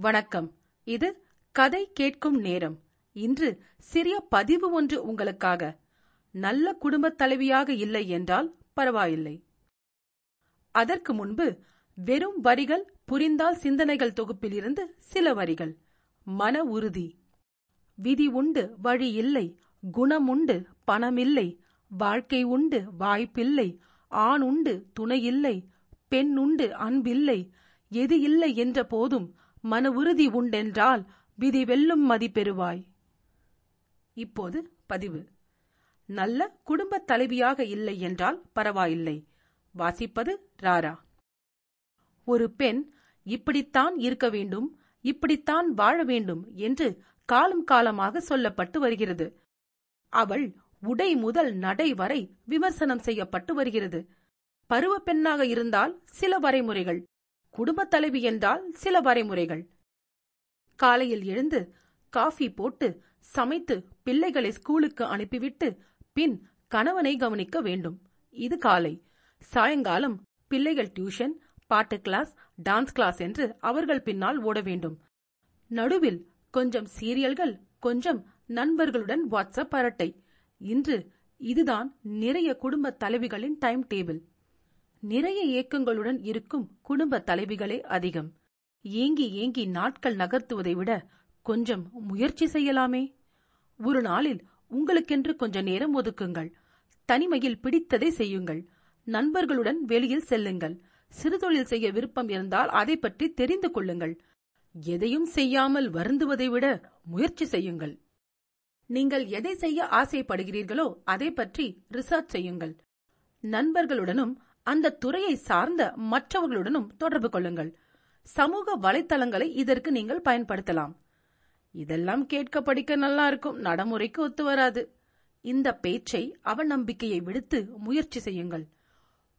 வணக்கம். இது கதை கேட்கும் நேரம். இன்று சிறிய பதிவு ஒன்று உங்களுக்காக. நல்ல குடும்பத் தலைவியாக இல்லை என்றால் பரவாயில்லை. அதற்கு முன்பு வெறும் வரிகள் புரிந்தால் சிந்தனைகள் தொகுப்பிலிருந்து சில வரிகள். மன உறுதி. விதி உண்டு வழி இல்லை. குணம் உண்டு பணமில்லை வாழ்க்கை உண்டு வாய்ப்பில்லை. ஆண் உண்டு துணை இல்லை. பெண் உண்டு அன்பில்லை. எது இல்லை என்ற போதும் மன உறுதி உண்டென்றால் விதி வெல்லும் மதிப்பெறுவாய். இப்போது பதிவு. நல்ல குடும்பத் தலைவியாக இல்லை என்றால் பரவாயில்லை. வாசிப்பது ராரா. ஒரு பெண் இப்படித்தான் இருக்க வேண்டும் இப்படித்தான் வாழ வேண்டும் என்று காலம் காலமாக சொல்லப்பட்டு வருகிறது. அவள் உடை முதல் நடை வரை விமர்சனம் செய்யப்பட்டு வருகிறது. பருவ பெண்ணாக இருந்தால் சில வரைமுறைகள். குடும்பத் தலைவி என்றால் சில வரைமுறைகள். காலையில் எழுந்து காஃபி போட்டு சமைத்து பிள்ளைகளை ஸ்கூலுக்கு அனுப்பிவிட்டு பின் கணவனை கவனிக்க வேண்டும். இது காலை. சாயங்காலம் பிள்ளைகள் டியூஷன் பாட்டு கிளாஸ் டான்ஸ் கிளாஸ் என்று அவர்கள் பின்னால் ஓட வேண்டும். நடுவில் கொஞ்சம் சீரியல்கள் கொஞ்சம் நண்பர்களுடன் வாட்ஸ்அப் அரட்டை. இன்று இதுதான் நிறைய குடும்ப தலைவிகளின் டைம் டேபிள். நிறைய ஏக்கங்களுடன் இருக்கும் குடும்ப தலைவிகளே அதிகம். ஏங்கி ஏங்கி நாட்கள் நகர்த்துவதை விட கொஞ்சம் முயற்சி செய்யலாமே. ஒரு நாளில் உங்களுக்கென்று கொஞ்ச நேரம் ஒதுக்குங்கள். தனிமையில் பிடித்ததை செய்யுங்கள். நண்பர்களுடன் வெளியில் செல்லுங்கள். சிறுதொழில் செய்ய விருப்பம் இருந்தால் அதை பற்றி தெரிந்து கொள்ளுங்கள். எதையும் செய்யாமல் வருந்துவதை விட முயற்சி செய்யுங்கள். நீங்கள் எதை செய்ய ஆசைப்படுகிறீர்களோ அதை பற்றி ரிசர்ச் செய்யுங்கள். நண்பர்களுடனும் அந்த துறையை சார்ந்த மற்றவர்களுடனும் தொடர்பு கொள்ளுங்கள். சமூக வலைத்தளங்களை இதற்கு நீங்கள் பயன்படுத்தலாம். இதெல்லாம் கேட்க படிக்க நல்லா இருக்கும் நடைமுறைக்கு ஒத்து வராது. இந்த பேச்சை அவநம்பிக்கையை விடுத்து முயற்சி செய்யுங்கள்.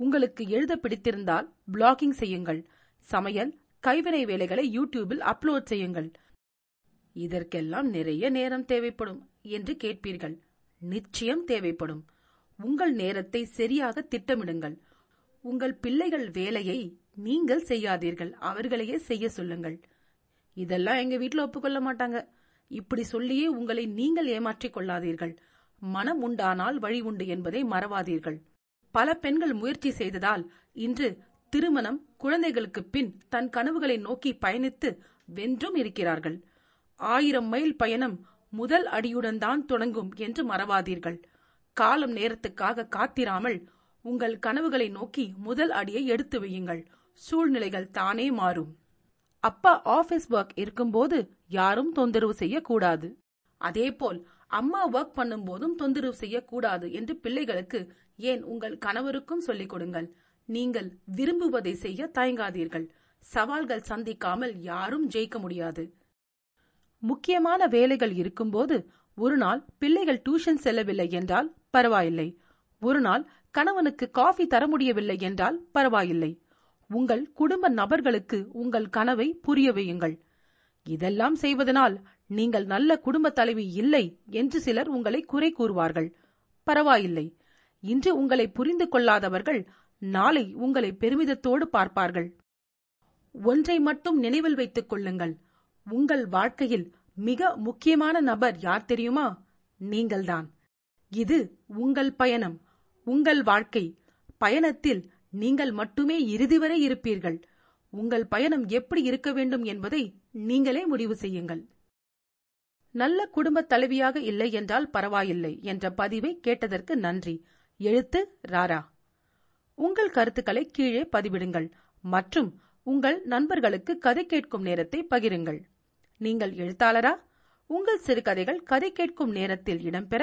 உங்களுக்கு எழுத பிடித்திருந்தால் பிளாகிங் செய்யுங்கள். சமையல் கைவினை வேலைகளை யூடியூபில் அப்லோட் செய்யுங்கள். இதற்கெல்லாம் நிறைய நேரம் தேவைப்படும் என்று கேட்பீர்கள். நிச்சயம் தேவைப்படும். உங்கள் நேரத்தை சரியாக திட்டமிடுங்கள். உங்கள் பிள்ளைகள் வேலையை நீங்கள் செய்யாதீர்கள். அவர்களையே செய்ய சொல்லுங்கள். இதெல்லாம் எங்க வீட்டுல ஒப்புக்கொள்ள மாட்டாங்க. இப்படி சொல்லியே உங்களை நீங்கள் ஏமாற்றிக் கொள்ளாதீர்கள். மனம் உண்டானால் வழி உண்டு என்பதை மறவாதீர்கள். பல பெண்கள் முயற்சி செய்ததால் இன்று திருமணம் குழந்தைகளுக்கு பின் தன் கனவுகளை நோக்கி பயணித்து வென்றும் இருக்கிறார்கள். ஆயிரம் மைல் பயணம் முதல் அடியுடன் தான் தொடங்கும் என்று மறவாதீர்கள். காலம் நேரத்துக்காக காத்திராமல் உங்கள் கனவுகளை நோக்கி முதல் அடியை எடுத்து வையுங்கள். சூழ்நிலைகள் தானே மாறும். அப்பா ஆபீஸ் ஒர்க் இருக்கும்போது யாரும் தொந்தரவு செய்யக்கூடாது. அதேபோல் அம்மா ஒர்க் பண்ணும் போதும் தொந்தரவு செய்யக்கூடாது என்று பிள்ளைகளுக்கு ஏன் உங்கள் கணவருக்கும் சொல்லிக் கொடுங்கள். நீங்கள் விரும்புவதை செய்ய தயங்காதீர்கள். சவால்கள் சந்திக்காமல் யாரும் ஜெயிக்க முடியாது. முக்கியமான வேலைகள் இருக்கும்போது ஒரு நாள் பிள்ளைகள் டியூஷன் செல்லவில்லை என்றால் பரவாயில்லை. ஒரு நாள் கணவனுக்கு காஃபி தர முடியவில்லை என்றால் பரவாயில்லை. உங்கள் குடும்ப நபர்களுக்கு உங்கள் கனவை புரிய வையுங்கள். இதெல்லாம் செய்வதனால் நீங்கள் நல்ல குடும்ப தலைவி இல்லை என்று சிலர் உங்களை குறை கூறுவார்கள். பரவாயில்லை. இன்று உங்களை புரிந்து கொள்ளாதவர்கள் நாளை உங்களை பெருமிதத்தோடு பார்ப்பார்கள். ஒன்றை மட்டும் நினைவில் வைத்துக் கொள்ளுங்கள். உங்கள் வாழ்க்கையில் மிக முக்கியமான நபர் யார் தெரியுமா? நீங்கள்தான். இது உங்கள் பயணம். உங்கள் வாழ்க்கை பயணத்தில் நீங்கள் மட்டுமே இறுதி வரை இருப்பீர்கள். உங்கள் பயணம் எப்படி இருக்க வேண்டும் என்பதை நீங்களே முடிவு செய்யுங்கள். நல்ல குடும்ப தலைவியாக இல்லை என்றால் பரவாயில்லை என்ற பதிவை கேட்டதற்கு நன்றி. எழுத்து ராரா. உங்கள் கருத்துக்களை கீழே பதிவிடுங்கள் மற்றும் உங்கள் நண்பர்களுக்கு கதை கேட்கும் நேரத்தை பகிருங்கள். நீங்கள் எழுத்தாளரா? உங்கள் சிறுகதைகள் கதை கேட்கும் நேரத்தில் இடம்பெற